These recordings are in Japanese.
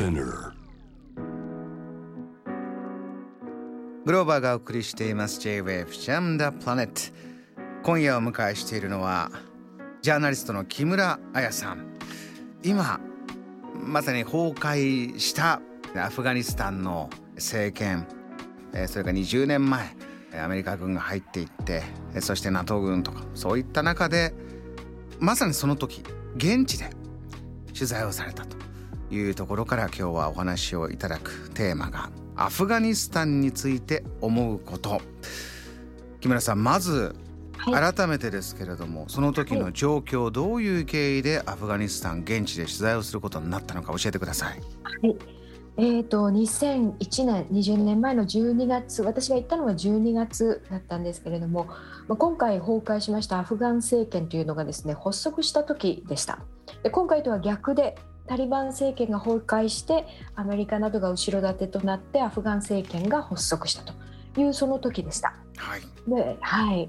Spinner. グローバーがお送りしています J-Wave Jam the Planet 今夜お迎えしているのはジャーナリストの木村彩さん。今まさに崩壊したアフガニスタンの政権。それから20年前アメリカ軍が入っていってそして NATO 軍とかそういった中でまさにその時現地で取材をされたと。いうところから今日はお話をいただくテーマがアフガニスタンについて思うこと。木村さんまず改めてですけれども、はい、その時の状況、どういう経緯でアフガニスタン現地で取材をすることになったのか教えてください。はい。えーと、2001年20年前の12月私が行ったのは12月だったんですけれども、まあ、今回崩壊しましたアフガン政権というのがですね発足した時でした。で今回とは逆でタリバン政権が崩壊してアメリカなどが後ろ盾となってアフガン政権が発足したというその時でした。はい、ではい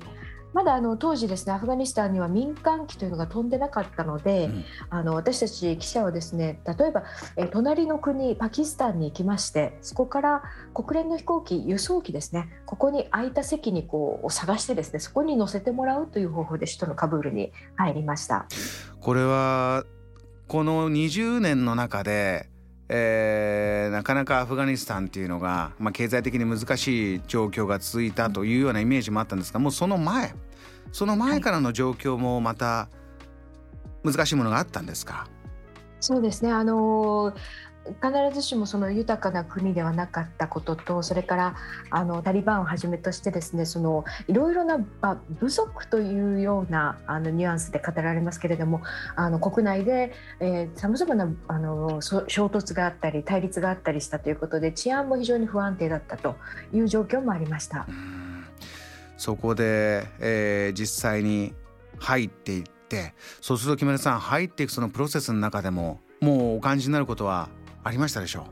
まだあの当時ですねアフガニスタンには民間機というのが飛んでなかったので、うん、あの私たち記者はですね例えばえ隣の国パキスタンに行きましてそこから国連の飛行機輸送機ですねここに空いた席にこう探してですねそこに乗せてもらうという方法で首都のカブールに入りました。これはこの20年の中で、えー、なかなかアフガニスタンっていうのが、まあ、経済的に難しい状況が続いたというようなイメージもあったんですがもうその前その前からの状況もまた難しいものがあったんですか、そうですね。あの必ずしもその豊かな国ではなかったこととそれからあのタリバンをはじめとしてですねそのいろいろな、まあ、部族というようなあのニュアンスで語られますけれどもあの国内でさまざまなあの衝突があったり対立があったりしたということで治安も非常に不安定だったという状況もありました。そこで、えー、実際に入っていってそうすると木村さん入っていくそのプロセスの中でももうお感じになることはありましたでしょう。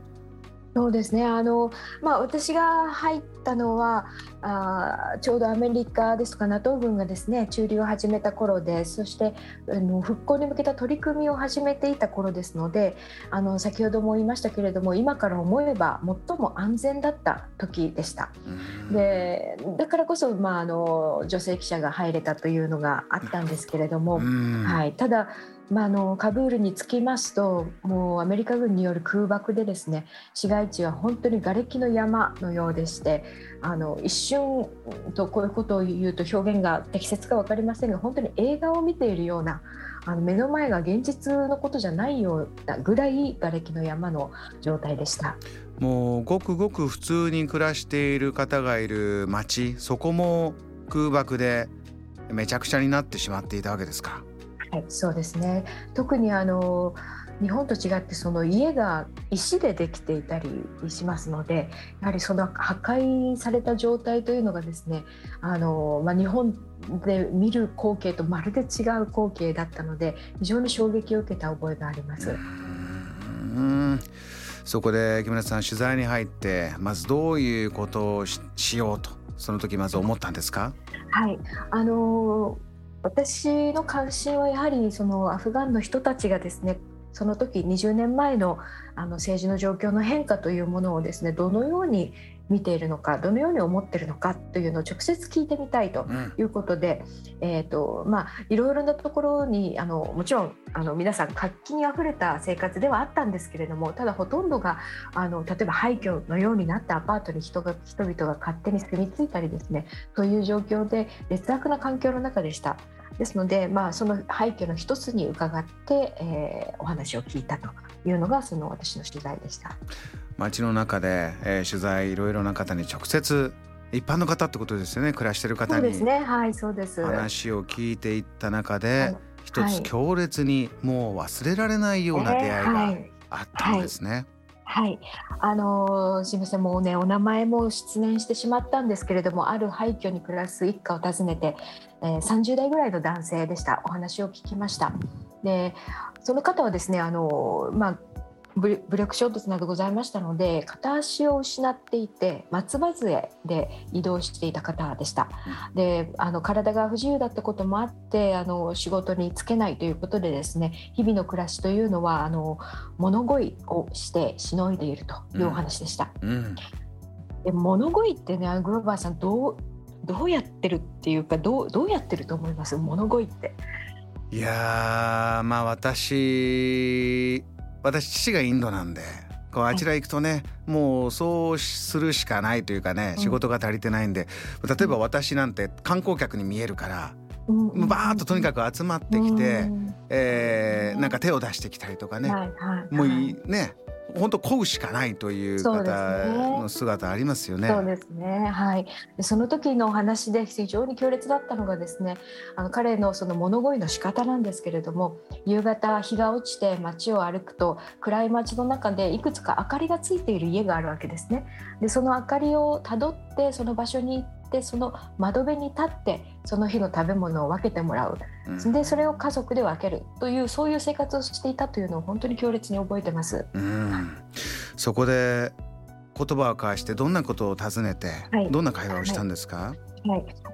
そうですね。あの、まあ、私が入ったのはあちょうどアメリカですとか NATO 軍がですね駐留を始めた頃でそしてあの復興に向けた取り組みを始めていた頃ですのであの先ほども言いましたけれども今から思えば最も安全だった時でした。でだからこそ、まあ、あの女性記者が入れたというのがあったんですけれども、はい、ただまあ、あのカブールに着きますともうアメリカ軍による空爆でですね市街地は本当に瓦礫の山のようでしてあの一瞬とこういうことを言うと表現が適切か分かりませんが本当に映画を見ているようなあの目の前が現実のことじゃないようなぐらい瓦礫の山の状態でした。もうごくごく普通に暮らしている方がいる町そこも空爆でめちゃくちゃになってしまっていたわけですか。はい、そうですね特にあの日本と違ってその家が石でできていたりしますのでやはりその破壊された状態というのがですねあの、まあ、日本で見る光景とまるで違う光景だったので非常に衝撃を受けた覚えがあります。うん。そこで木村さん取材に入ってまずどういうことをしようとその時まず思ったんですか？はい。あの私の関心はやはりそのアフガンの人たちがですねその時20年前のあの政治の状況の変化というものをですねどのように見ているのかどのように思っているのかというのを直接聞いてみたいということで、うん、えーとまあ、いろいろなところにあのもちろんあの皆さん活気にあふれた生活ではあったんですけれどもただほとんどがあの例えば廃墟のようになったアパートに人が人々が勝手に住み着いたりですねという状況で劣悪な環境の中でした。ですので、まあ、その廃墟の一つに伺って、えー、お話を聞いたというのがその私の取材でした。街の中で、えー、取材いろいろな方に直接一般の方ってことですよね。暮らしてる方にそうですね。はいそうです。話を聞いていった中で、はい、一つ強烈にもう忘れられないような出会いがあったんですね。はいはい、はい。あのー、すみません。もうねお名前も失念してしまったんですけれどもある廃墟に暮らす一家を訪ねて、えー、30代ぐらいの男性でした。お話を聞きました。でその方はですねあの、まあ武力衝突などございましたので片足を失っていて松葉杖で移動していた方でした。であの体が不自由だったこともあってあの仕事に就けないということでですね日々の暮らしというのはあの物乞いをしてしのいでいるというお話でした。うんうん、で物乞いってねグローバーさんどうどうやってるっていうかどうどうやってると思います？物乞いって。いやまあ私私父がインドなんでこうあちら行くとね、もうそうするしかないというかね仕事が足りてないんで、例えば私なんて観光客に見えるから。うん、バーッととにかく集まってきて、うん、えー、なんか手を出してきたりとかね、はいはい、もういいね本当こうしかないという方の姿ありますよね。そうですね。はい。でその時のお話で非常に強烈だったのがですね、あの彼のその物乞いの仕方なんですけれども、夕方日が落ちて街を歩くと暗い街の中でいくつか明かりがついている家があるわけですね。でその明かりをたどってその場所に行ってその窓辺に立ってその日の食べ物を分けてもらう、うん、でそれを家族で分ける。というそういう生活をしていたというのを本当に強烈に覚えてます。うん、そこで言葉を交わしてどんなことを尋ねて、はい、どんな会話をしたんですか、はいはい、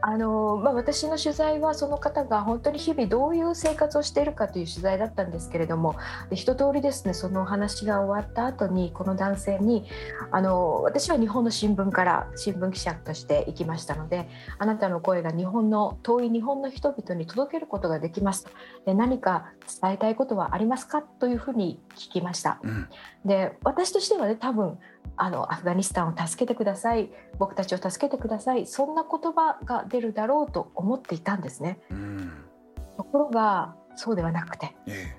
あのまあ、私の取材はその方が本当に日々どういう生活をしているかという取材だったんですけれどもで一通りですねそのお話が終わった後にこの男性にあの私は日本の新聞から新聞記者として行きましたのであなたの声が日本の遠い日本の人々に届けることができますで何か伝えたいことはありますか？というふうに聞きました。うん、で私としてはね多分あのアフガニスタンを助けてください僕たちを助けてくださいそんな言葉が出るだろうと思っていたんですね。うん、ところがそうではなくて、え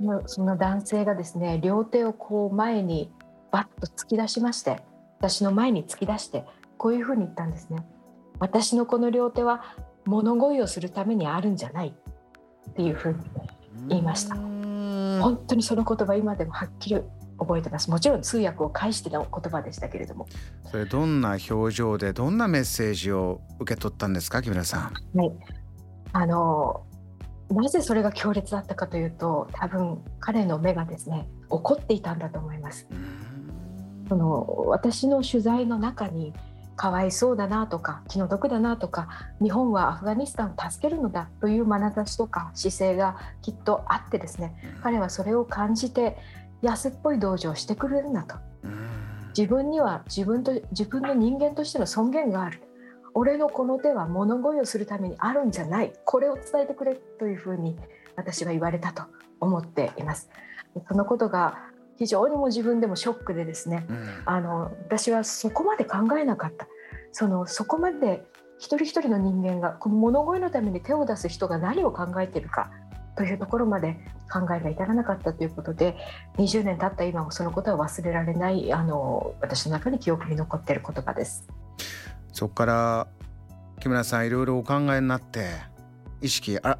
え、その男性がですね両手をこう前にバッと突き出しまして私の前に突き出してこういうふうに言ったんですね。私のこの両手は物乞いをするためにあるんじゃないっていうふうに言いました。本当にその言葉今でもはっきり覚えてます。もちろん通訳を介しての言葉でしたけれども。それどんな表情でどんなメッセージを受け取ったんですか木村さん？はい。あのなぜそれが強烈だったかというと多分彼の目がですね怒っていたんだと思います。その私の取材の中にかわいそうだなとか気の毒だなとか日本はアフガニスタンを助けるのだという眼差しとか姿勢がきっとあってですね彼はそれを感じて安っぽい同情をしてくれるなと。自分には自分と自分の人間としての尊厳がある。俺のこの手は物乞いをするためにあるんじゃない。これを伝えてくれというふうに私は言われたと思っています。そのことが非常にも自分でもショックでですね、うん、あの私はそこまで考えなかった。そのそこまで一人一人の人間がこの物乞いのために手を出す人が何を考えているかというところまで考えが至らなかったということで20年経った今もそのことは忘れられないあの私の中に記憶に残っている言葉です。そこから木村さんいろいろお考えになって意識あ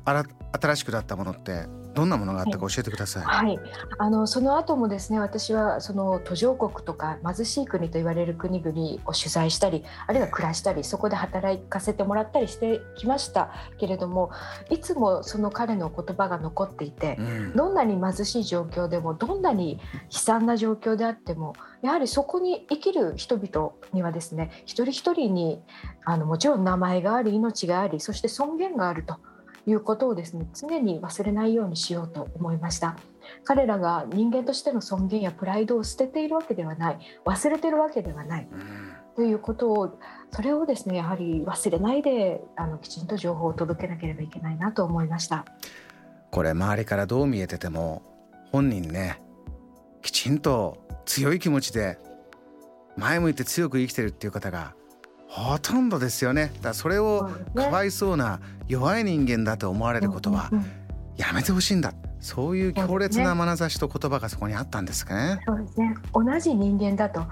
新しくなったものってどんなものがあったか教えてください。はい、あのその後もですね、私はその途上国とか貧しい国と言われる国々を取材したり、あるいは暮らしたり、そこで働かせてもらったりしてきましたけれども、いつもその彼の言葉が残っていて、うん、どんなに貧しい状況でも、どんなに悲惨な状況であっても、やはりそこに生きる人々にはですね、一人一人にあのもちろん名前があり、命があり、そして尊厳があると。いうことをですね常に忘れないようにしようと思いました。彼らが人間としての尊厳やプライドを捨てているわけではない。忘れてるわけではない、ということをそれをですねやはり忘れないであのきちんと情報を届けなければいけないなと思いました。これ周りからどう見えてても本人ねきちんと強い気持ちで前向いて強く生きてるっていう方がほとんどですよね。だからそれをかわいそうな弱い人間だと思われることはやめてほしいんだ。そういう強烈な眼差しと言葉がそこにあったんですかね。そうですね。同じ人間だと。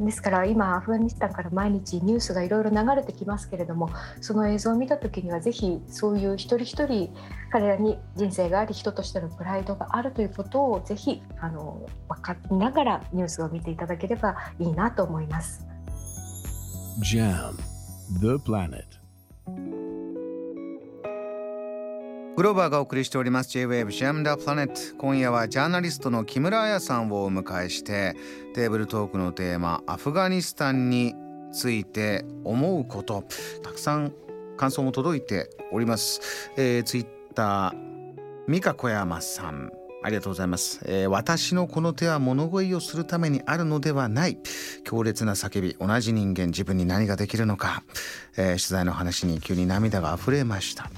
ですから今アフガニスタンから毎日ニュースがいろいろ流れてきますけれどもその映像を見た時にはぜひそういう一人一人彼らに人生があり人としてのプライドがあるということをぜひあの分かりながらニュースを見ていただければいいなと思います。Jam, the planet. グローバーがお送りしております。J-Wave シャムダプラネット今夜はジャーナリストの木村彩さんをお迎えしてテーブルトークのテーマアフガニスタンについて思うこと。たくさん感想も届いております、えー、ツイッター美香小山さん。ありがとうございます、えー、私のこの手は物乞いをするためにあるのではない。強烈な叫び同じ人間自分に何ができるのか、えー、取材の話に急に涙が溢れました。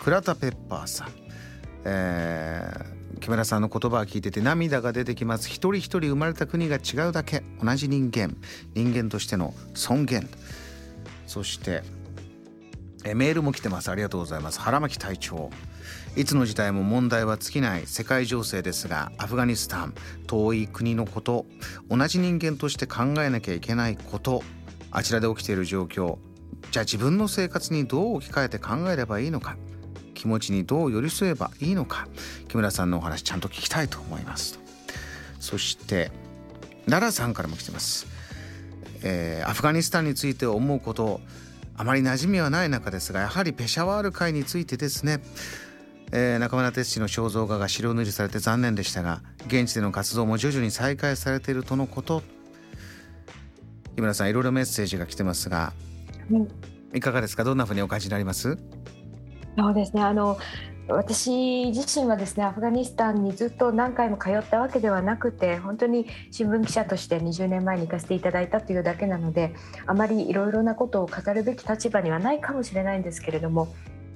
倉田ペッパーさん、えー、木村さんの言葉を聞いてて涙が出てきます。一人一人生まれた国が違うだけ。同じ人間。人間としての尊厳。そしてえメールも来てます。ありがとうございます。腹巻隊長。いつの時代も問題は尽きない。世界情勢ですがアフガニスタン遠い国のこと同じ人間として考えなきゃいけないことあちらで起きている状況じゃあ自分の生活にどう置き換えて考えればいいのか気持ちにどう寄り添えばいいのか木村さんのお話ちゃんと聞きたいと思います。そして奈良さんからも来てます、えー、アフガニスタンについて思うことあまり馴染みはない中ですがやはりペシャワール会についてですね。えー、中村哲司の肖像画が白塗りされて残念でしたが現地での活動も徐々に再開されているとのこと。井村さんいろいろメッセージが来てますが、うん、いかがですか？どんなふうにお感じになります？そうですね。あの私自身はですねアフガニスタンにずっと何回も通ったわけではなくて本当に新聞記者として20年前に行かせていただいたというだけなのであまりいろいろなことを語るべき立場にはないかもしれないんですけれども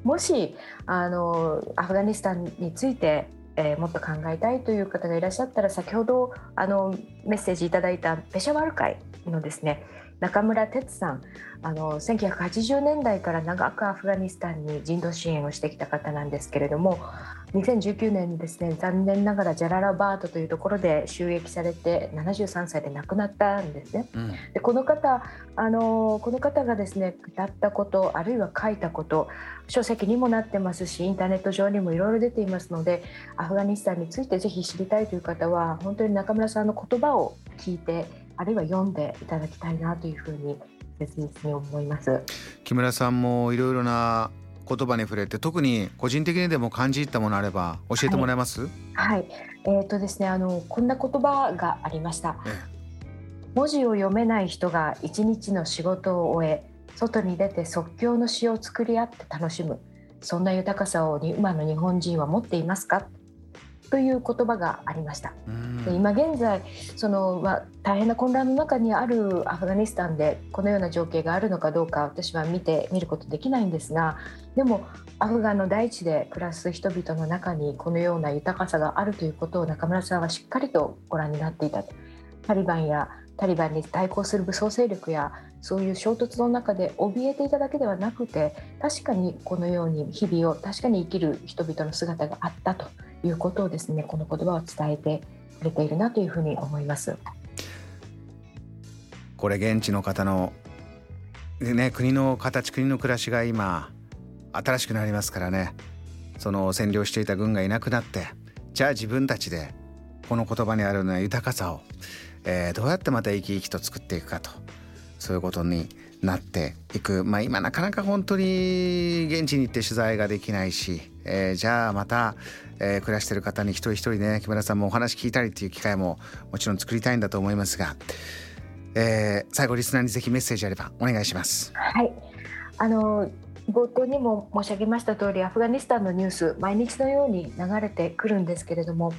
もしあのアフガニスタンについてえー、もっと考えたいという方がいらっしゃったら先ほどあのメッセージいただいたペシャワール会のですね中村哲さんあの1980年代から長くアフガニスタンに人道支援をしてきた方なんですけれども2019年にですね残念ながらジャララバードというところで収益されて73歳で亡くなったんですね。うん、でこの方あのこの方がですね語ったことあるいは書いたこと書籍にもなってますしインターネット上にもいろいろ出ていますのでアフガニスタンについてぜひ知りたいという方は本当に中村さんの言葉を聞いてあるいは読んでいただきたいなというふうに切実に思います。木村さんもいろいろな言葉に触れて特に個人的にでも感じ入ったものあれば教えてもらえます、はい、はい、えー、とですねあのこんな言葉がありました、ええ、文字を読めない人が一日の仕事を終え外に出て即興の詩を作り合って楽しむ。そんな豊かさを今の日本人は持っていますか？という言葉がありました。で今現在その、まあ、大変な混乱の中にあるアフガニスタンでこのような情景があるのかどうか私は見て見ることできないんですがでもアフガンの大地で暮らす人々の中にこのような豊かさがあるということを中村さんはしっかりとご覧になっていたタリバンやタリバンに対抗する武装勢力やそういう衝突の中で怯えていただけではなくて確かにこのように日々を確かに生きる人々の姿があったということをですねこの言葉を伝えてくれているなというふうに思います。これ現地の方のね国の形国の暮らしが今新しくなりますからねその占領していた軍がいなくなってじゃあ自分たちでこの言葉にあるような豊かさを、えー、どうやってまた生き生きと作っていくかとそういうことになっていくまあ今なかなか本当に現地に行って取材ができないし、えー、じゃあまた、えー、暮らしてる方に一人一人ね木村さんもお話聞いたりっていう機会ももちろん作りたいんだと思いますが、えー、最後リスナーにぜひメッセージあればお願いします。はいあの冒頭にも申し上げました通りアフガニスタンのニュース毎日のように流れてくるんですけれども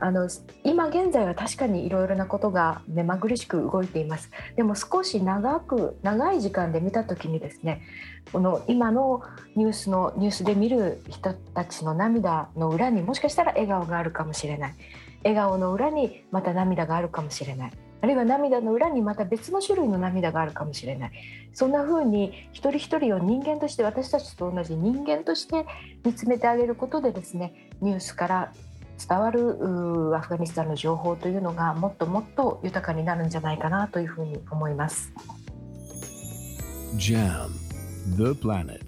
あの今現在は確かにいろいろなことが目まぐるしく動いています。でも少し長く長い時間で見た時にですねこの今のニュースのニュースで見る人たちの涙の裏にもしかしたら笑顔があるかもしれない。笑顔の裏にまた涙があるかもしれない。あるいは涙の裏にまた別の種類の涙があるかもしれない。そんな風に一人一人を人間として私たちと同じ人間として見つめてあげることでですねニュースから伝わるアフガニスタンの情報というのがもっともっと豊かになるんじゃないかなというふうに思います。JAM The Planet